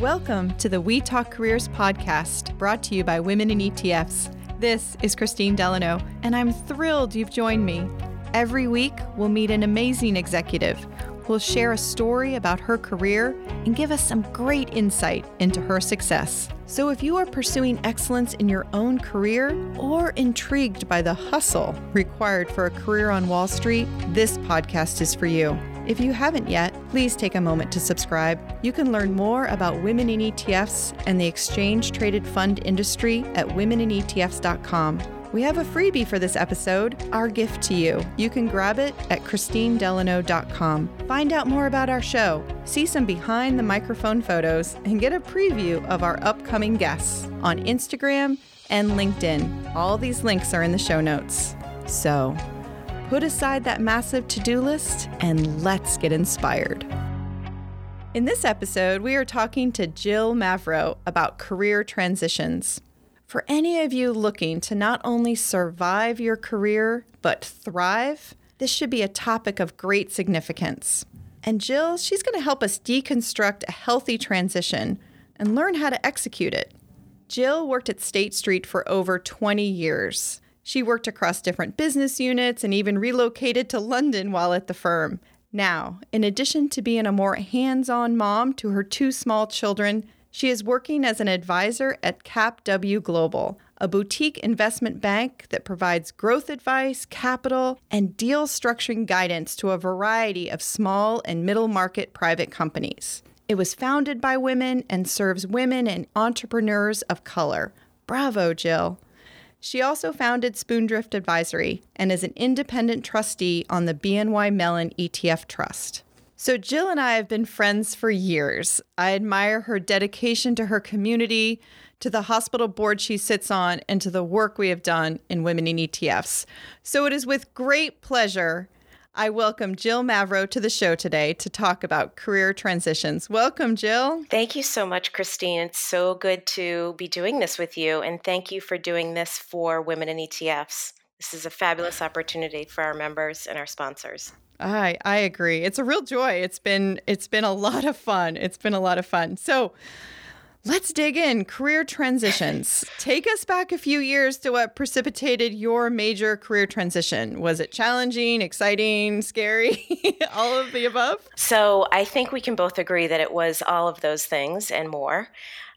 Welcome to the We Talk Careers podcast, brought to you by Women in ETFs. This is Kristine Delano, and I'm thrilled you've joined me. Every week, we'll meet an amazing executive who'll share a story about her career and give us some great insight into her success. So, if you are pursuing excellence in your own career or intrigued by the hustle required for a career on Wall Street, this podcast is for you. If you haven't yet, please take a moment to subscribe. You can learn more about women in ETFs and the exchange traded fund industry at womeninetfs.com. We have a freebie for this episode, our gift to you. You can grab it at kristinedelano.com. Find out more about our show, see some behind the microphone photos, and get a preview of our upcoming guests on Instagram and LinkedIn. All these links are in the show notes. So, put aside that massive to do list and let's get inspired. In this episode, we are talking to Jill Mavro about career transitions. For any of you looking to not only survive your career, but thrive, this should be a topic of great significance. And Jill, she's going to help us deconstruct a healthy transition and learn how to execute it. Jill worked at State Street for over 20 years. She worked across different business units and even relocated to London while at the firm. Now, in addition to being a more hands on mom to her two small children, she is working as an advisor at CapW Global, a boutique investment bank that provides growth advice, capital, and deal structuring guidance to a variety of small and middle market private companies. It was founded by women and serves women and entrepreneurs of color. Bravo, Jill. She also founded Spoondrift Advisory and is an independent trustee on the BNY Mellon ETF Trust. So, Jill and I have been friends for years. I admire her dedication to her community, to the hospital board she sits on, and to the work we have done in Women in ETFs. So, it is with great pleasure I welcome Jill Mavro to the show today to talk about career transitions. Welcome, Jill. Thank you so much, Kristine. It's so good to be doing this with you. And thank you for doing this for Women in ETFs. This is a fabulous opportunity for our members and our sponsors. I I agree. It's a real joy. It's been it's been a lot of fun. It's been a lot of fun. So Let's dig in. Career transitions. Take us back a few years to what precipitated your major career transition. Was it challenging, exciting, scary, all of the above? So, I think we can both agree that it was all of those things and more.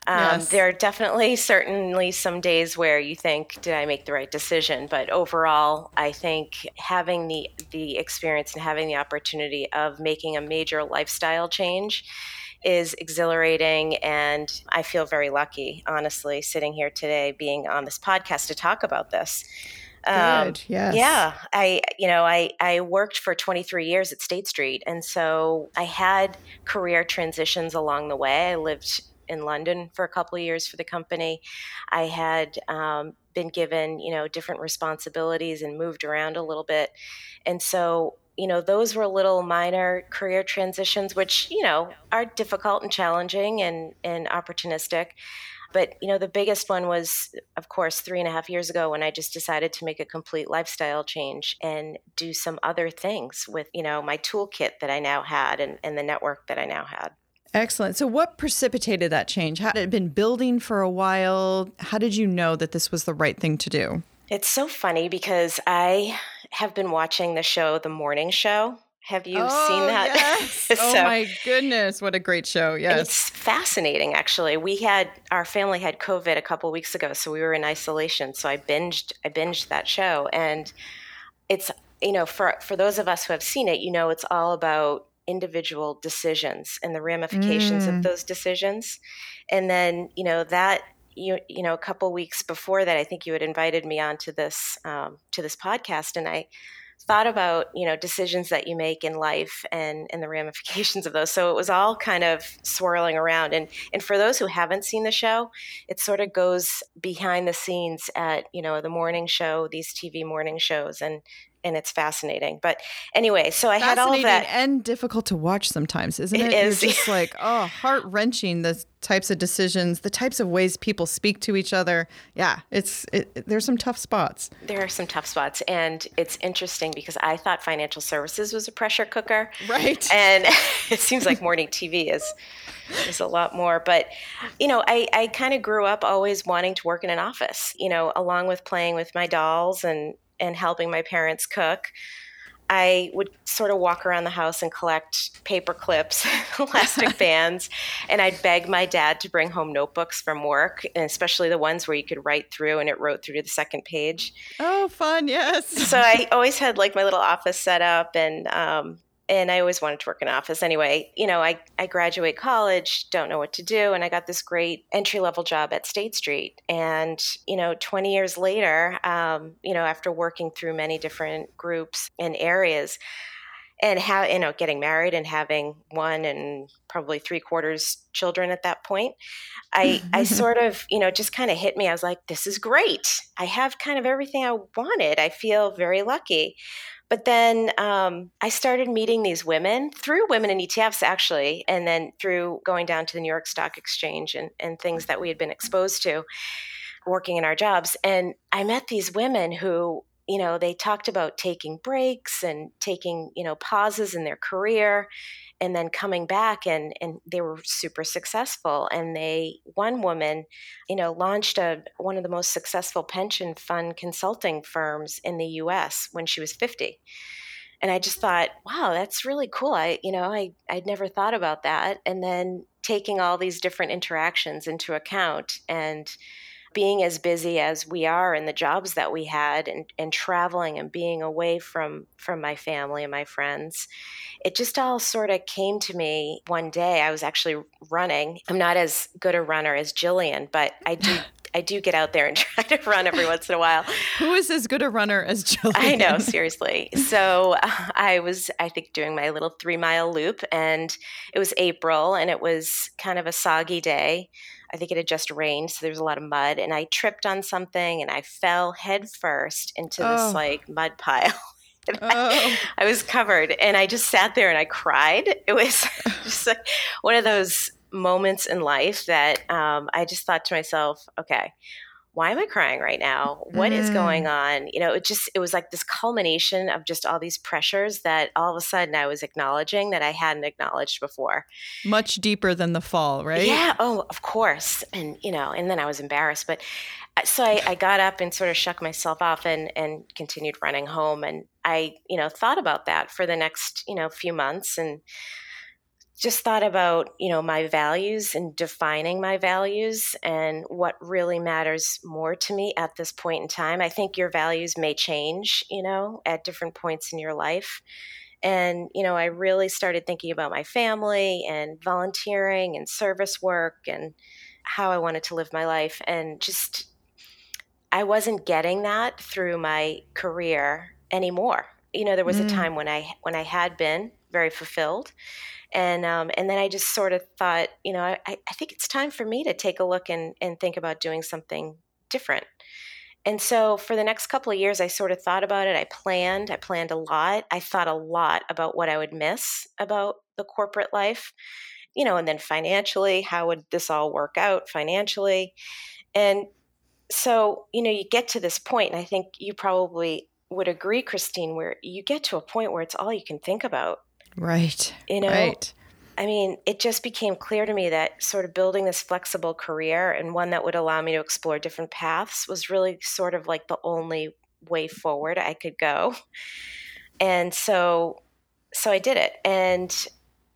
Um, yes. There are definitely, certainly some days where you think, did I make the right decision? But overall, I think having the, the experience and having the opportunity of making a major lifestyle change is exhilarating. And I feel very lucky, honestly, sitting here today being on this podcast to talk about this. Um, Good. Yes. Yeah. I, you know, I, I worked for 23 years at State Street. And so I had career transitions along the way. I lived in London for a couple of years for the company. I had um, been given, you know, different responsibilities and moved around a little bit. And so you know, those were little minor career transitions, which, you know, are difficult and challenging and, and opportunistic. But, you know, the biggest one was, of course, three and a half years ago when I just decided to make a complete lifestyle change and do some other things with, you know, my toolkit that I now had and, and the network that I now had. Excellent. So, what precipitated that change? Had it been building for a while? How did you know that this was the right thing to do? It's so funny because I have been watching the show The Morning Show. Have you oh, seen that? Yes. so, oh my goodness, what a great show. Yes. It's fascinating actually. We had our family had COVID a couple weeks ago, so we were in isolation. So I binged I binged that show and it's you know, for for those of us who have seen it, you know it's all about individual decisions and the ramifications mm. of those decisions. And then, you know, that you you know a couple weeks before that i think you had invited me on to this um, to this podcast and i thought about you know decisions that you make in life and and the ramifications of those. So it was all kind of swirling around and and for those who haven't seen the show it sort of goes behind the scenes at you know the morning show these tv morning shows and and it's fascinating. But anyway, so I had all of that and difficult to watch sometimes, isn't it? it is. You're just like, oh, heart wrenching. The types of decisions, the types of ways people speak to each other. Yeah, it's it, there's some tough spots. There are some tough spots, and it's interesting because I thought financial services was a pressure cooker, right? And it seems like morning TV is is a lot more. But you know, I I kind of grew up always wanting to work in an office. You know, along with playing with my dolls and and helping my parents cook. I would sort of walk around the house and collect paper clips, elastic bands, and I'd beg my dad to bring home notebooks from work, and especially the ones where you could write through and it wrote through to the second page. Oh, fun! Yes. so I always had like my little office set up, and um, and I always wanted to work in office. Anyway, you know, I, I graduate college, don't know what to do, and I got this great entry level job at State Street. And you know, 20 years later, um, you know, after working through many different groups and areas, and how you know, getting married and having one and probably three quarters children at that point, I I sort of you know just kind of hit me. I was like, this is great. I have kind of everything I wanted. I feel very lucky. But then um, I started meeting these women through women in ETFs, actually, and then through going down to the New York Stock Exchange and, and things that we had been exposed to working in our jobs. And I met these women who, you know, they talked about taking breaks and taking, you know, pauses in their career and then coming back and and they were super successful. And they one woman you know launched a one of the most successful pension fund consulting firms in the US when she was 50 and I just thought wow that's really cool. I you know I I'd never thought about that. And then taking all these different interactions into account and being as busy as we are in the jobs that we had and, and traveling and being away from from my family and my friends it just all sort of came to me one day i was actually running i'm not as good a runner as jillian but i do I do get out there and try to run every once in a while. Who is as good a runner as Jillian? I know, seriously. So uh, I was, I think, doing my little three mile loop, and it was April, and it was kind of a soggy day. I think it had just rained, so there was a lot of mud, and I tripped on something and I fell headfirst first into oh. this like mud pile. oh. I, I, was covered, and I just sat there and I cried. It was just like one of those moments in life that um, I just thought to myself, okay, why am I crying right now? What mm. is going on? You know, it just, it was like this culmination of just all these pressures that all of a sudden I was acknowledging that I hadn't acknowledged before. Much deeper than the fall, right? Yeah. Oh, of course. And, you know, and then I was embarrassed. But uh, so I, I got up and sort of shook myself off and, and continued running home. And I, you know, thought about that for the next, you know, few months and, just thought about you know my values and defining my values and what really matters more to me at this point in time. I think your values may change you know at different points in your life. And you know i really started thinking about my family and volunteering and service work and how i wanted to live my life. And just i wasn't getting that through my career anymore. You know there was mm. a time when i when i had been very fulfilled and um, and then I just sort of thought, you know, I, I think it's time for me to take a look and, and think about doing something different. And so for the next couple of years, I sort of thought about it. I planned. I planned a lot. I thought a lot about what I would miss about the corporate life, you know, and then financially, how would this all work out financially? And so, you know, you get to this point, and I think you probably would agree, Kristine, where you get to a point where it's all you can think about. Right. You know, right. I mean, it just became clear to me that sort of building this flexible career and one that would allow me to explore different paths was really sort of like the only way forward I could go. And so, so I did it, and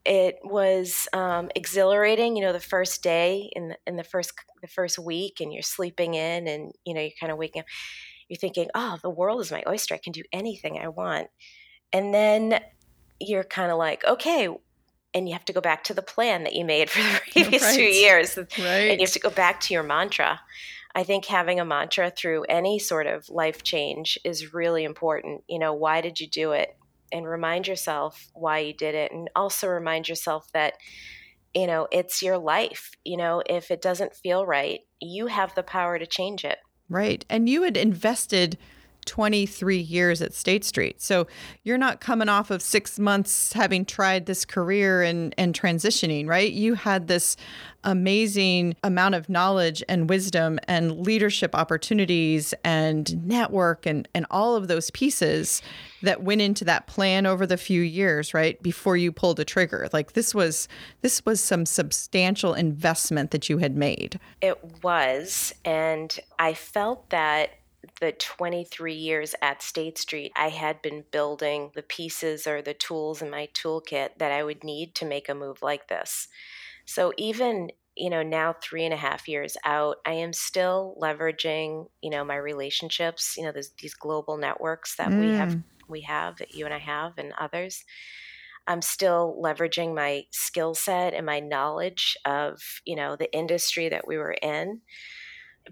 it was um, exhilarating. You know, the first day in the, in the first the first week, and you're sleeping in, and you know, you're kind of waking up. You're thinking, "Oh, the world is my oyster. I can do anything I want." And then you're kind of like, okay, and you have to go back to the plan that you made for the previous right. two years. Right. And you have to go back to your mantra. I think having a mantra through any sort of life change is really important. You know, why did you do it? And remind yourself why you did it. And also remind yourself that, you know, it's your life. You know, if it doesn't feel right, you have the power to change it. Right. And you had invested 23 years at State Street. So you're not coming off of six months having tried this career and, and transitioning, right? You had this amazing amount of knowledge and wisdom and leadership opportunities and network and, and all of those pieces that went into that plan over the few years right before you pulled a trigger like this was this was some substantial investment that you had made it was and i felt that the 23 years at State Street, I had been building the pieces or the tools in my toolkit that I would need to make a move like this. So even you know now three and a half years out i am still leveraging you know my relationships you know these global networks that mm. we have mm. we have that you and i have and others i'm still leveraging my skill set and my knowledge of you know the industry that we were in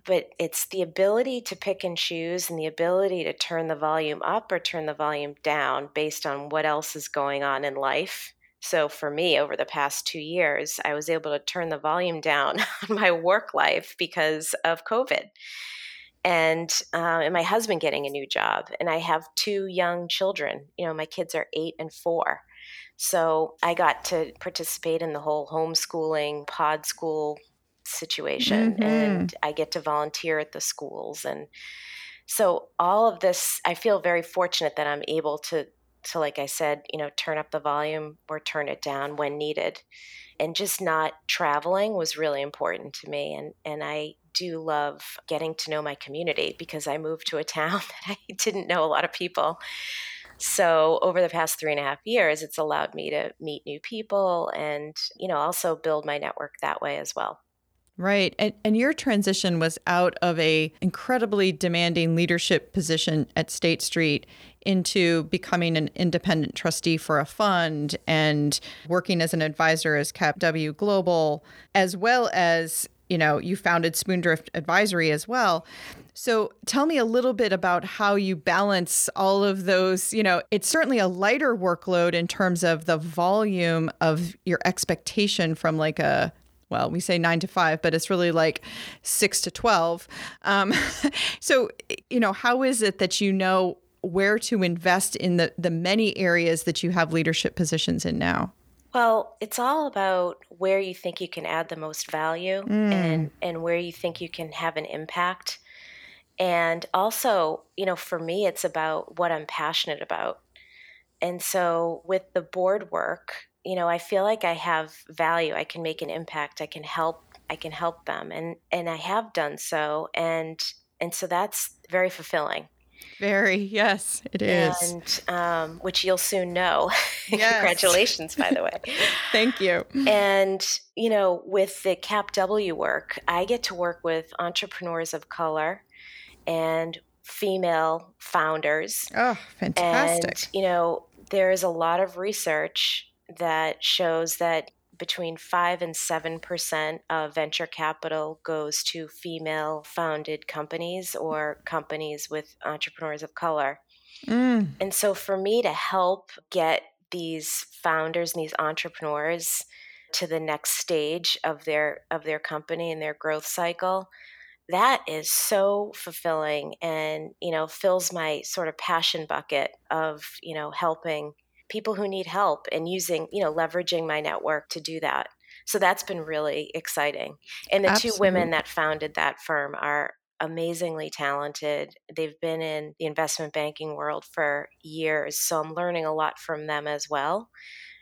but it's the ability to pick and choose and the ability to turn the volume up or turn the volume down based on what else is going on in life. So for me, over the past two years, I was able to turn the volume down on my work life because of COVID. And, uh, and my husband getting a new job. And I have two young children. You know, my kids are eight and four. So I got to participate in the whole homeschooling, pod school situation mm-hmm. and I get to volunteer at the schools and so all of this I feel very fortunate that I'm able to to like I said, you know, turn up the volume or turn it down when needed. And just not traveling was really important to me and and I do love getting to know my community because I moved to a town that I didn't know a lot of people. So over the past three and a half years, it's allowed me to meet new people and, you know, also build my network that way as well. Right. And, and your transition was out of a incredibly demanding leadership position at State Street into becoming an independent trustee for a fund and working as an advisor as CapW Global, as well as, you know, you founded Spoondrift Advisory as well. So tell me a little bit about how you balance all of those. You know, it's certainly a lighter workload in terms of the volume of your expectation from like a well, we say nine to five, but it's really like six to 12. Um, so, you know, how is it that you know where to invest in the, the many areas that you have leadership positions in now? Well, it's all about where you think you can add the most value mm. and, and where you think you can have an impact. And also, you know, for me, it's about what I'm passionate about. And so with the board work, you know, I feel like I have value. I can make an impact. I can help. I can help them, and and I have done so, and and so that's very fulfilling. Very yes, it is, and um, which you'll soon know. Yes. Congratulations, by the way. Thank you. And you know, with the CapW work, I get to work with entrepreneurs of color and female founders. Oh, fantastic! And you know, there is a lot of research that shows that between 5 and 7% of venture capital goes to female founded companies or companies with entrepreneurs of color. Mm. And so for me to help get these founders and these entrepreneurs to the next stage of their of their company and their growth cycle, that is so fulfilling and you know fills my sort of passion bucket of you know helping people who need help and using, you know, leveraging my network to do that. So that's been really exciting. And the Absolutely. two women that founded that firm are amazingly talented. They've been in the investment banking world for years. So I'm learning a lot from them as well.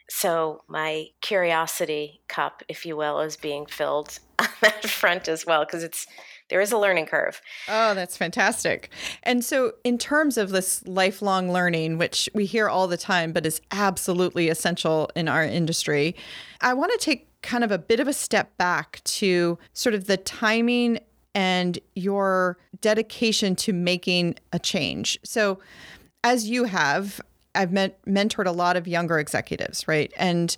So my curiosity cup, if you will, is being filled on that front as well because it's there is a learning curve. Oh, that's fantastic. And so, in terms of this lifelong learning, which we hear all the time, but is absolutely essential in our industry, I want to take kind of a bit of a step back to sort of the timing and your dedication to making a change. So, as you have, I've met, mentored a lot of younger executives, right? And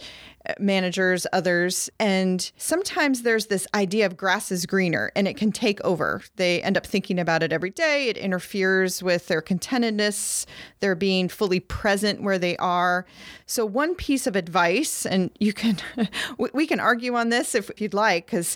uh, managers, others. And sometimes there's this idea of grass is greener and it can take over. They end up thinking about it every day. It interferes with their contentedness, their being fully present where they are. So, one piece of advice, and you can, we can argue on this if you'd like, because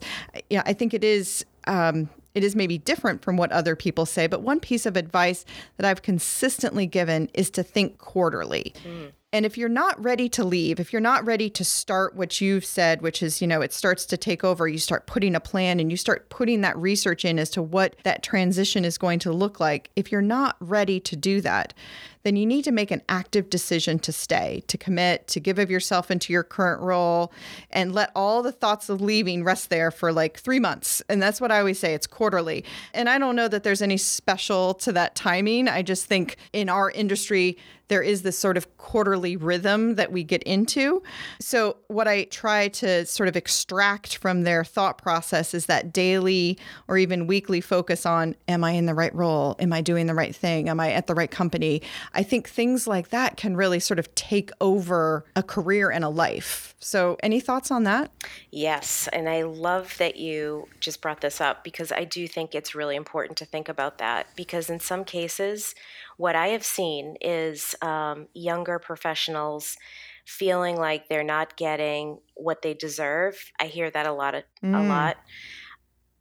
yeah, I think it is. Um, it is maybe different from what other people say, but one piece of advice that I've consistently given is to think quarterly. Mm. And if you're not ready to leave, if you're not ready to start what you've said, which is, you know, it starts to take over, you start putting a plan and you start putting that research in as to what that transition is going to look like. If you're not ready to do that, then you need to make an active decision to stay, to commit, to give of yourself into your current role, and let all the thoughts of leaving rest there for like three months. And that's what I always say it's quarterly. And I don't know that there's any special to that timing. I just think in our industry, there is this sort of quarterly rhythm that we get into. So, what I try to sort of extract from their thought process is that daily or even weekly focus on Am I in the right role? Am I doing the right thing? Am I at the right company? I think things like that can really sort of take over a career and a life. So, any thoughts on that? Yes. And I love that you just brought this up because I do think it's really important to think about that because in some cases, what I have seen is um, younger professionals feeling like they're not getting what they deserve. I hear that a lot of, mm. a lot.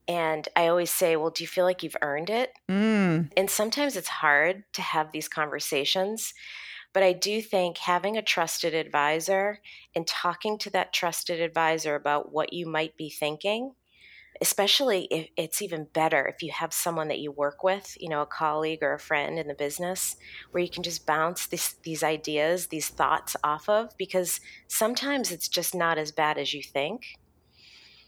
And I always say, well, do you feel like you've earned it? Mm. And sometimes it's hard to have these conversations. But I do think having a trusted advisor and talking to that trusted advisor about what you might be thinking especially if it's even better if you have someone that you work with, you know, a colleague or a friend in the business, where you can just bounce this, these ideas, these thoughts off of, because sometimes it's just not as bad as you think.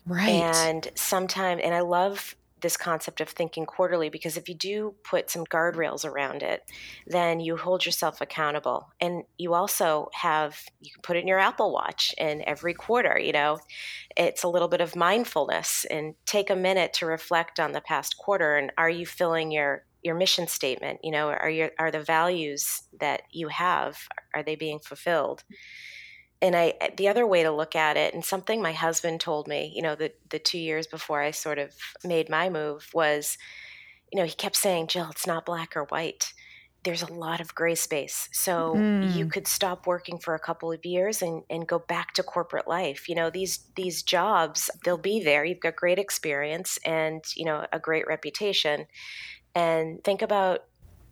Right. And sometimes, and I love this concept of thinking quarterly because if you do put some guardrails around it, then you hold yourself accountable. And you also have, you can put it in your Apple Watch and every quarter, you know, it's a little bit of mindfulness and take a minute to reflect on the past quarter and are you filling your your mission statement you know are your are the values that you have are they being fulfilled and I the other way to look at it, and something my husband told me, you know, the the two years before I sort of made my move was, you know, he kept saying, Jill, it's not black or white. There's a lot of gray space. So mm. you could stop working for a couple of years and, and go back to corporate life. You know, these these jobs, they'll be there. You've got great experience and, you know, a great reputation. And think about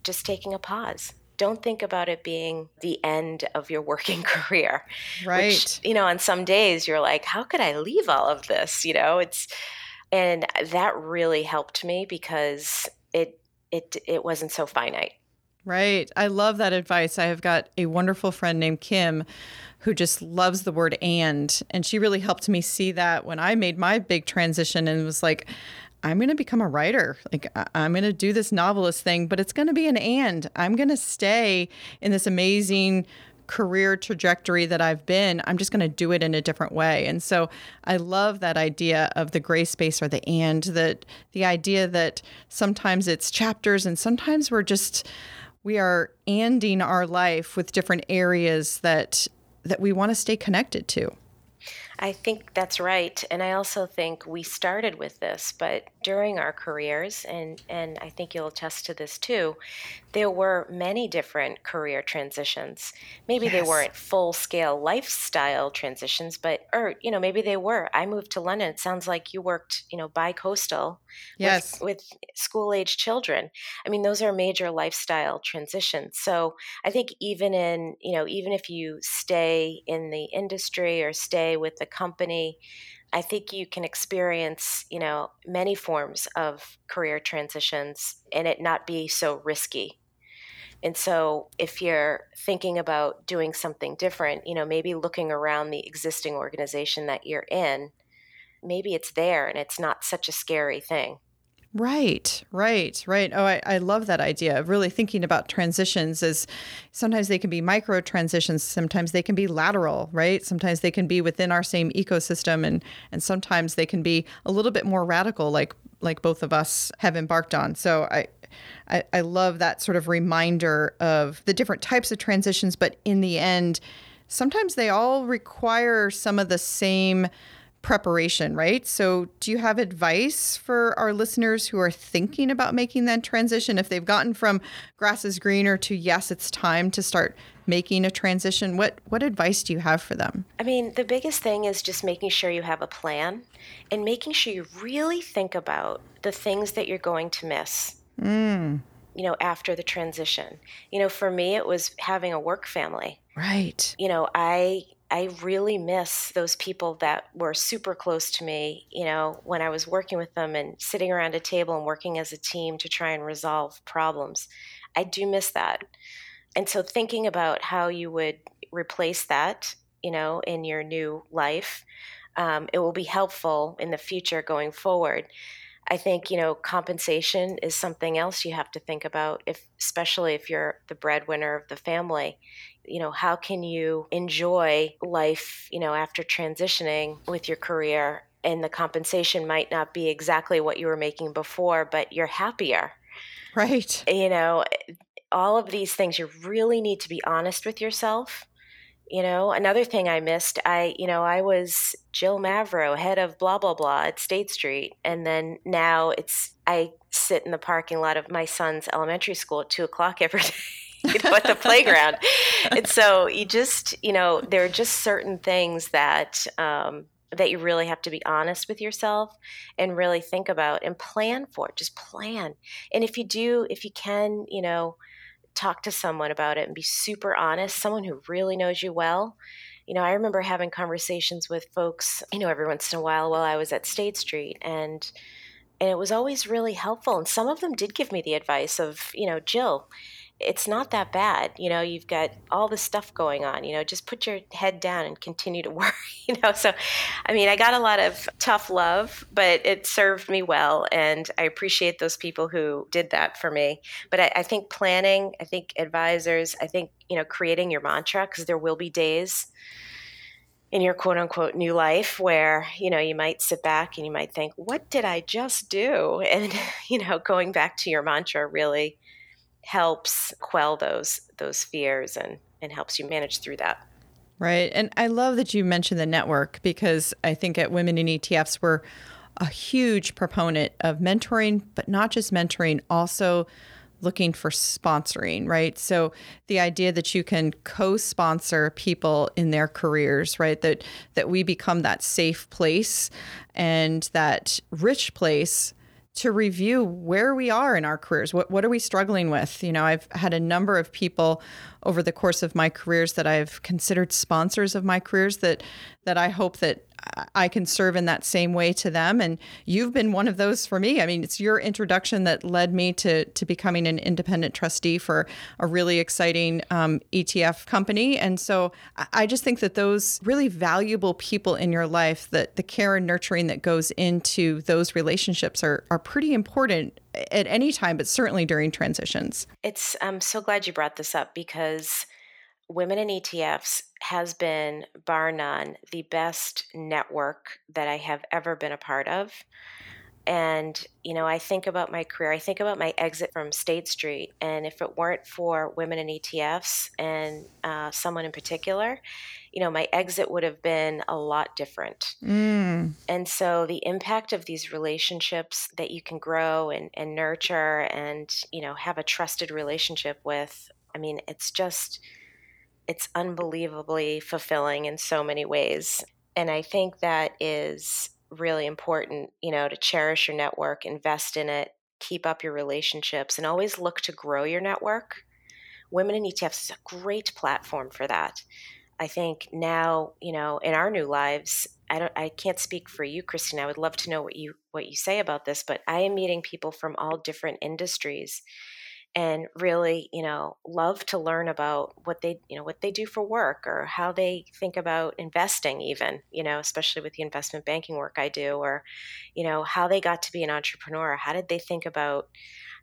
just taking a pause don't think about it being the end of your working career. Right. Which, you know, on some days you're like, how could I leave all of this? You know, it's, and that really helped me because it, it, it wasn't so finite. Right. I love that advice. I have got a wonderful friend named Kim who just loves the word and. And she really helped me see that when I made my big transition and was like, I'm going to become a writer. Like, I'm going to do this novelist thing, but it's going to be an and. I'm going to stay in this amazing career trajectory that I've been. I'm just going to do it in a different way. And so I love that idea of the gray space or the and, that the idea that sometimes it's chapters and sometimes we're just, we are anding our life with different areas that that we want to stay connected to. I think that's right. And I also think we started with this, but during our careers, and, and I think you'll attest to this too, there were many different career transitions. Maybe yes. they weren't full scale lifestyle transitions, but, or, you know, maybe they were. I moved to London. It sounds like you worked, you know, bi coastal yes. with, with school age children. I mean, those are major lifestyle transitions. So I think even in, you know, even if you stay in the industry or stay with the company, I think you can experience, you know, many forms of career transitions and it not be so risky. And so if you're thinking about doing something different, you know, maybe looking around the existing organization that you're in, maybe it's there and it's not such a scary thing. Right, right, right. Oh, I, I love that idea of really thinking about transitions as sometimes they can be micro transitions, sometimes they can be lateral, right? Sometimes they can be within our same ecosystem and and sometimes they can be a little bit more radical like like both of us have embarked on. So I I, I love that sort of reminder of the different types of transitions, but in the end, sometimes they all require some of the same preparation, right? So, do you have advice for our listeners who are thinking about making that transition? If they've gotten from grass is greener to yes, it's time to start making a transition, what what advice do you have for them? I mean, the biggest thing is just making sure you have a plan and making sure you really think about the things that you're going to miss. Mm. You know, after the transition. You know, for me it was having a work family. Right. You know, I I really miss those people that were super close to me, you know, when I was working with them and sitting around a table and working as a team to try and resolve problems. I do miss that. And so thinking about how you would replace that, you know, in your new life, um, it will be helpful in the future going forward. I think you know compensation is something else you have to think about, if especially if you're the breadwinner of the family. You know, how can you enjoy life? You know, after transitioning with your career, and the compensation might not be exactly what you were making before, but you're happier. Right. You know, all of these things you really need to be honest with yourself you know, another thing I missed, I, you know, I was Jill Mavro, head of blah, blah, blah at State Street. And then now it's, I sit in the parking lot of my son's elementary school at two o'clock every day. you know, at the playground. And so you just, you know, there are just certain things that, um, that you really have to be honest with yourself and really think about and plan for. Just plan. And if you do, if you can, you know, talk to someone about it and be super honest, someone who really knows you well. You know, I remember having conversations with folks, you know, every once in a while while I was at State Street and and it was always really helpful and some of them did give me the advice of, you know, Jill, it's not that bad. You know, you've got all this stuff going on. You know, just put your head down and continue to work. You know, so I mean, I got a lot of tough love, but it served me well, and I appreciate those people who did that for me. But I, I think planning, I think advisors, I think you know, creating your mantra because there will be days in your quote unquote new life where you know you might sit back and you might think what did i just do and you know going back to your mantra really helps quell those those fears and and helps you manage through that. Right. And I love that you mentioned the network because I think at Women in ETFs we're a huge proponent of mentoring, but not just mentoring, also looking for sponsoring, right? So the idea that you can co-sponsor people in their careers, right? That that we become that safe place and that rich place to review where we are in our careers. What what are we struggling with? You know, I've had a number of people over the course of my careers that I've considered sponsors of my careers that that I hope that I can serve in that same way to them. And you've been one of those for me. I mean, it's your introduction that led me to to becoming an independent trustee for a really exciting um, ETF company. And so I just think that those really valuable people in your life, that the care and nurturing that goes into those relationships are are pretty important at any time, but certainly during transitions. It's I'm so glad you brought this up because Women in ETFs has been, bar none, the best network that I have ever been a part of. And, you know, I think about my career, I think about my exit from State Street. And if it weren't for women in ETFs and uh, someone in particular, you know, my exit would have been a lot different. Mm. And so the impact of these relationships that you can grow and, and nurture and, you know, have a trusted relationship with, I mean, it's just it's unbelievably fulfilling in so many ways. And I think that is really important, you know, to cherish your network, invest in it, keep up your relationships, and always look to grow your network. Women in ETFs is a great platform for that. I think now, you know, in our new lives, I don't I can't speak for you, Kristine. I would love to know what you what you say about this, but I am meeting people from all different industries and really you know love to learn about what they you know what they do for work or how they think about investing even you know especially with the investment banking work I do or you know how they got to be an entrepreneur. How did they think about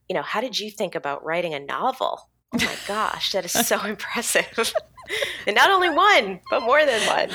you know how did you think about writing a novel? Oh my gosh that is so impressive. And not only one but more than one.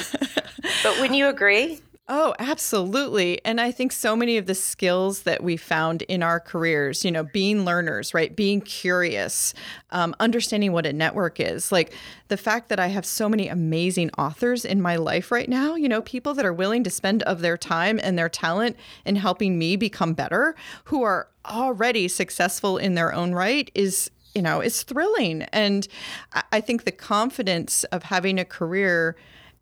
But wouldn't you agree Oh, absolutely. And I think so many of the skills that we found in our careers, you know, being learners, right? Being curious, um, understanding what a network is. Like the fact that I have so many amazing authors in my life right now, you know, people that are willing to spend of their time and their talent in helping me become better, who are already successful in their own right is you know, is thrilling. And I think the confidence of having a career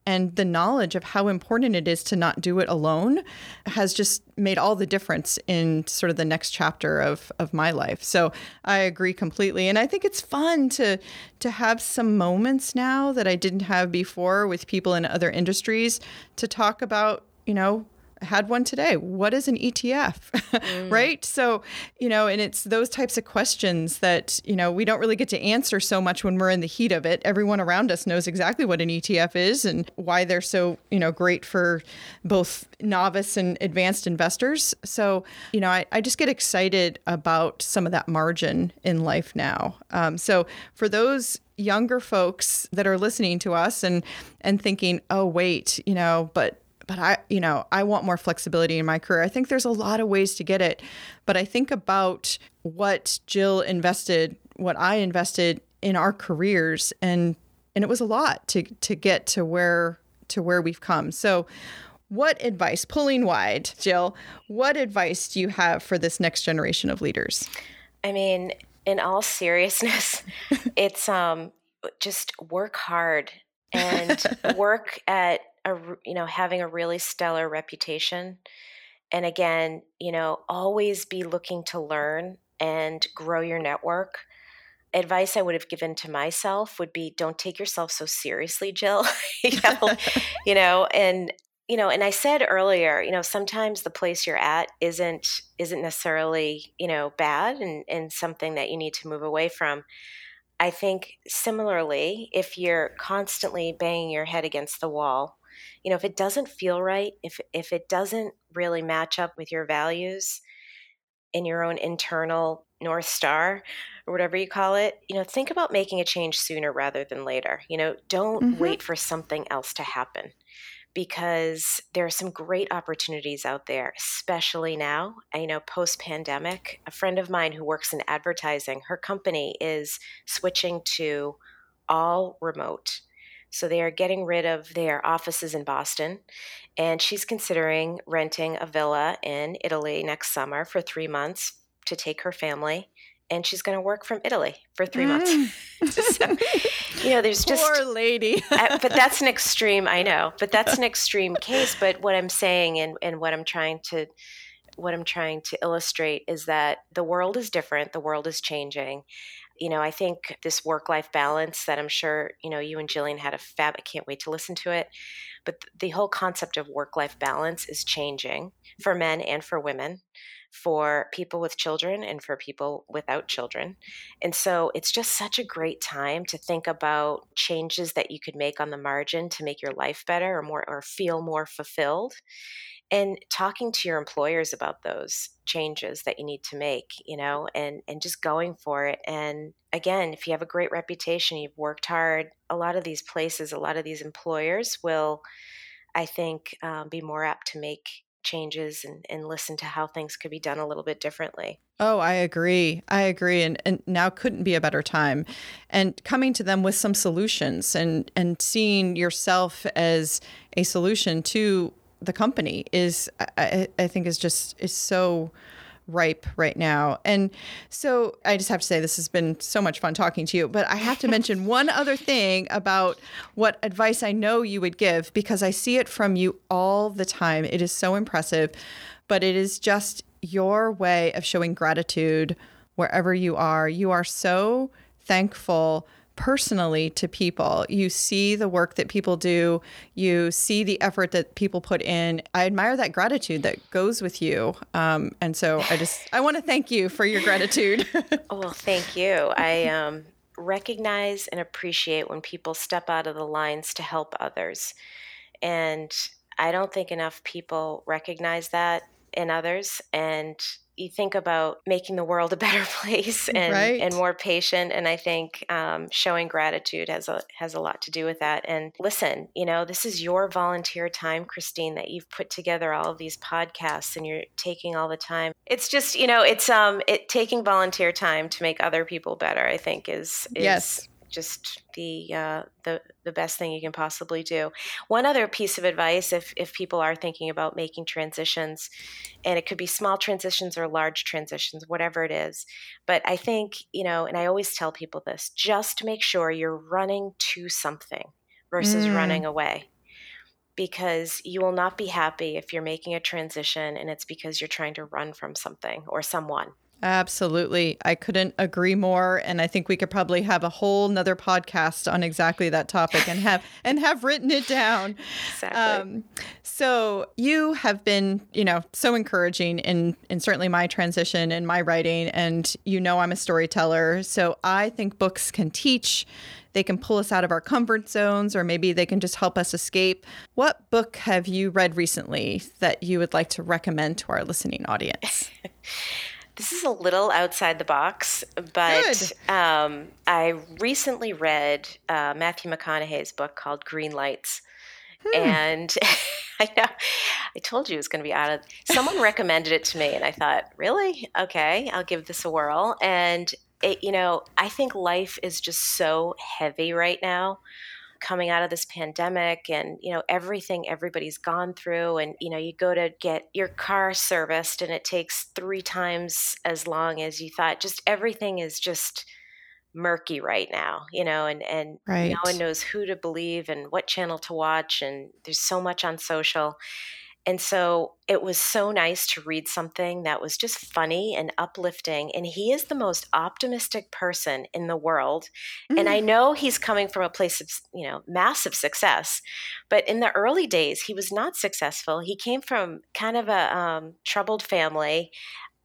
and the knowledge of how important it is to not do it alone has just made all the difference in sort of the next chapter of, of my life. So I agree completely. And I think it's fun to to have some moments now that I didn't have before with people in other industries to talk about, you know, had one today. What is an ETF? Mm. right? So, you know, and it's those types of questions that, you know, we don't really get to answer so much when we're in the heat of it. Everyone around us knows exactly what an ETF is and why they're so, you know, great for both novice and advanced investors. So, you know, I, I just get excited about some of that margin in life now. Um, so, for those younger folks that are listening to us and and thinking, oh wait, you know, but but I, you know, I want more flexibility in my career. I think there's a lot of ways to get it, but I think about what Jill invested, what I invested in our careers and and it was a lot to to get to where to where we've come. So what advice, pulling wide, Jill, what advice do you have for this next generation of leaders? I mean, in all seriousness, it's um just work hard and work at a you know having a really stellar reputation. And again you know always be looking to learn and grow your network. Advice i would have given to myself would be don't take yourself so seriously jill. You, know, you know and you know and i said earlier you know sometimes the place you're at isn't isn't necessarily you know bad and and something that you need to move away from. I think similarly if you're constantly banging your head against the wall you know if it doesn't feel right if if it doesn't really match up with your values in your own internal north star or whatever you call it you know think about making a change sooner rather than later you know don't mm-hmm. wait for something else to happen because there are some great opportunities out there especially now you know post pandemic a friend of mine who works in advertising her company is switching to all remote so they are getting rid of their offices in Boston. And she's considering renting a villa in Italy next summer for three months to take her family. And she's going to work from Italy for three mm. months. so, you know, there's just. Poor lady. but that's an extreme, I know, but that's an extreme case. But what I'm saying and, and what I'm trying to what I'm trying to illustrate is that the world is different, the world is changing you know, I think this work life balance that I'm sure, you know, you and Jillian had a fab, I can't wait to listen to it. But the whole concept of work life balance is changing for men and for women, for people with children and for people without children. And so it's just such a great time to think about changes that you could make on the margin to make your life better or more or feel more fulfilled and talking to your employers about those changes that you need to make you know and and just going for it and again if you have a great reputation you've worked hard a lot of these places a lot of these employers will i think um, be more apt to make changes and, and listen to how things could be done a little bit differently Oh, I agree. I agree. And, and now couldn't be a better time. And coming to them with some solutions and, and seeing yourself as a solution to the company is I, I think is just is so ripe right now. And so I just have to say this has been so much fun talking to you, but I have to mention one other thing about what advice I know you would give because I see it from you all the time. It is so impressive, but it is just your way of showing gratitude wherever you are. You are so thankful personally to people. You see the work that people do, you see the effort that people put in. I admire that gratitude that goes with you. Um, and so I just, I want to thank you for your gratitude. well, thank you. I um, recognize and appreciate when people step out of the lines to help others. And I don't think enough people recognize that in others. And you think about making the world a better place and, right. and more patient. And I think um, showing gratitude has a has a lot to do with that. And listen, you know, this is your volunteer time, Kristine, that you've put together all of these podcasts and you're taking all the time. It's just, you know, it's um it taking volunteer time to make other people better, I think is, is yes just the uh, the the best thing you can possibly do. One other piece of advice, if if people are thinking about making transitions, and it could be small transitions or large transitions, whatever it is, but I think you know, and I always tell people this: just make sure you're running to something versus mm. running away. Because you will not be happy if you're making a transition and it's because you're trying to run from something or someone. Absolutely. I couldn't agree more. And I think we could probably have a whole nother podcast on exactly that topic and have and have written it down. Exactly. Um, so you have been, you know, so encouraging in in certainly my transition and my writing. And you know I'm a storyteller. So I think books can teach. They can pull us out of our comfort zones, or maybe they can just help us escape. What book have you read recently that you would like to recommend to our listening audience? This is a little outside the box, but um, I recently read uh, Matthew McConaughey's book called Greenlights. Hmm. And I know I told you it was going to be out of. Someone recommended it to me, and I thought, really? Okay, I'll give this a whirl. And it, you know, I think life is just so heavy right now coming out of this pandemic and you know everything everybody's gone through and you know you go to get your car serviced and it takes 3 times as long as you thought just everything is just murky right now you know and and right. no one knows who to believe and what channel to watch and there's so much on social and so it was so nice to read something that was just funny and uplifting. And he is the most optimistic person in the world. Mm-hmm. And I mm. know he's coming from a place of, you know, massive success. But in the early days, he was not successful. He came from kind of a um, troubled family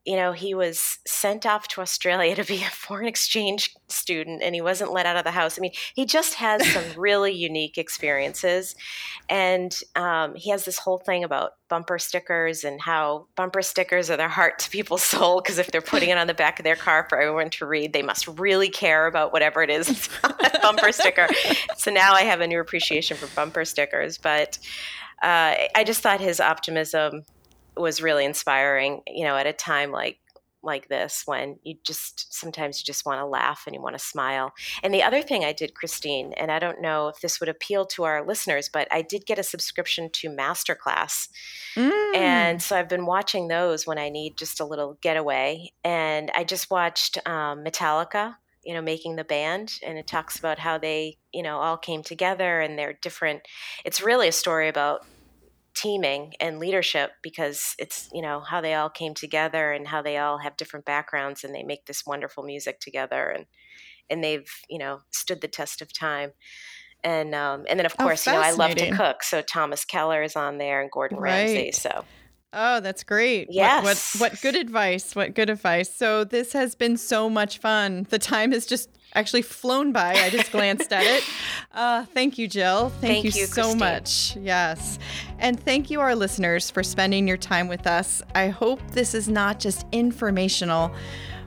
you know, he was sent off to Australia to be a foreign exchange student and he wasn't let out of the house. I mean, he just has some really unique experiences. And um, he has this whole thing about bumper stickers and how bumper stickers are their heart to people's soul because if they're putting it on the back of their car for everyone to read, they must really care about whatever it is on that bumper sticker. So now I have a new appreciation for bumper stickers. But uh, I just thought his optimism was really inspiring, you know, at a time like like this when you just sometimes you just want to laugh and you want to smile. And the other thing I did, Kristine, and I don't know if this would appeal to our listeners, but I did get a subscription to Masterclass. Mm. And so I've been watching those when I need just a little getaway. And I just watched um, Metallica you know making the band and it talks about how they you know all came together and they're different it's really a story about teaming and leadership because it's you know how they all came together and how they all have different backgrounds and they make this wonderful music together and and they've you know stood the test of time and um, and then of oh, course oh, you know I love to cook so Thomas Keller is on there and Gordon right. Ramsay so Oh, that's great. Yes. What, what, what good advice. What good advice. So this has been so much fun. The time has just actually flown by. I just glanced at it. Uh, thank you, Jill. Thank, thank you, you, so Kristine. much. Yes. And thank you, our listeners, for spending your time with us. I hope this is not just informational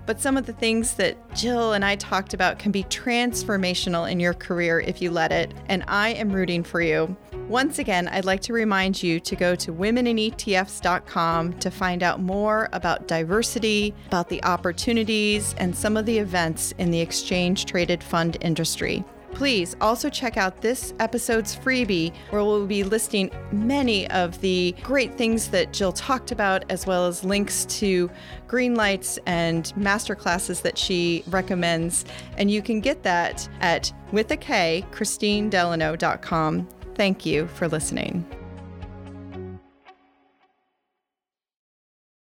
but some of the things that Jill and I talked about can be transformational in your career if you let it, and I am rooting for you. Once again, I'd like to remind you to go to womeninetfs.com to find out more about diversity, about the opportunities, and some of the events in the exchange traded fund industry. Please also check out this episode's freebie, where we'll be listing many of the great things that Jill talked about, as well as links to Greenlights and masterclasses that she recommends. And you can get that at with a K, KristineDelano.com. Thank you for listening.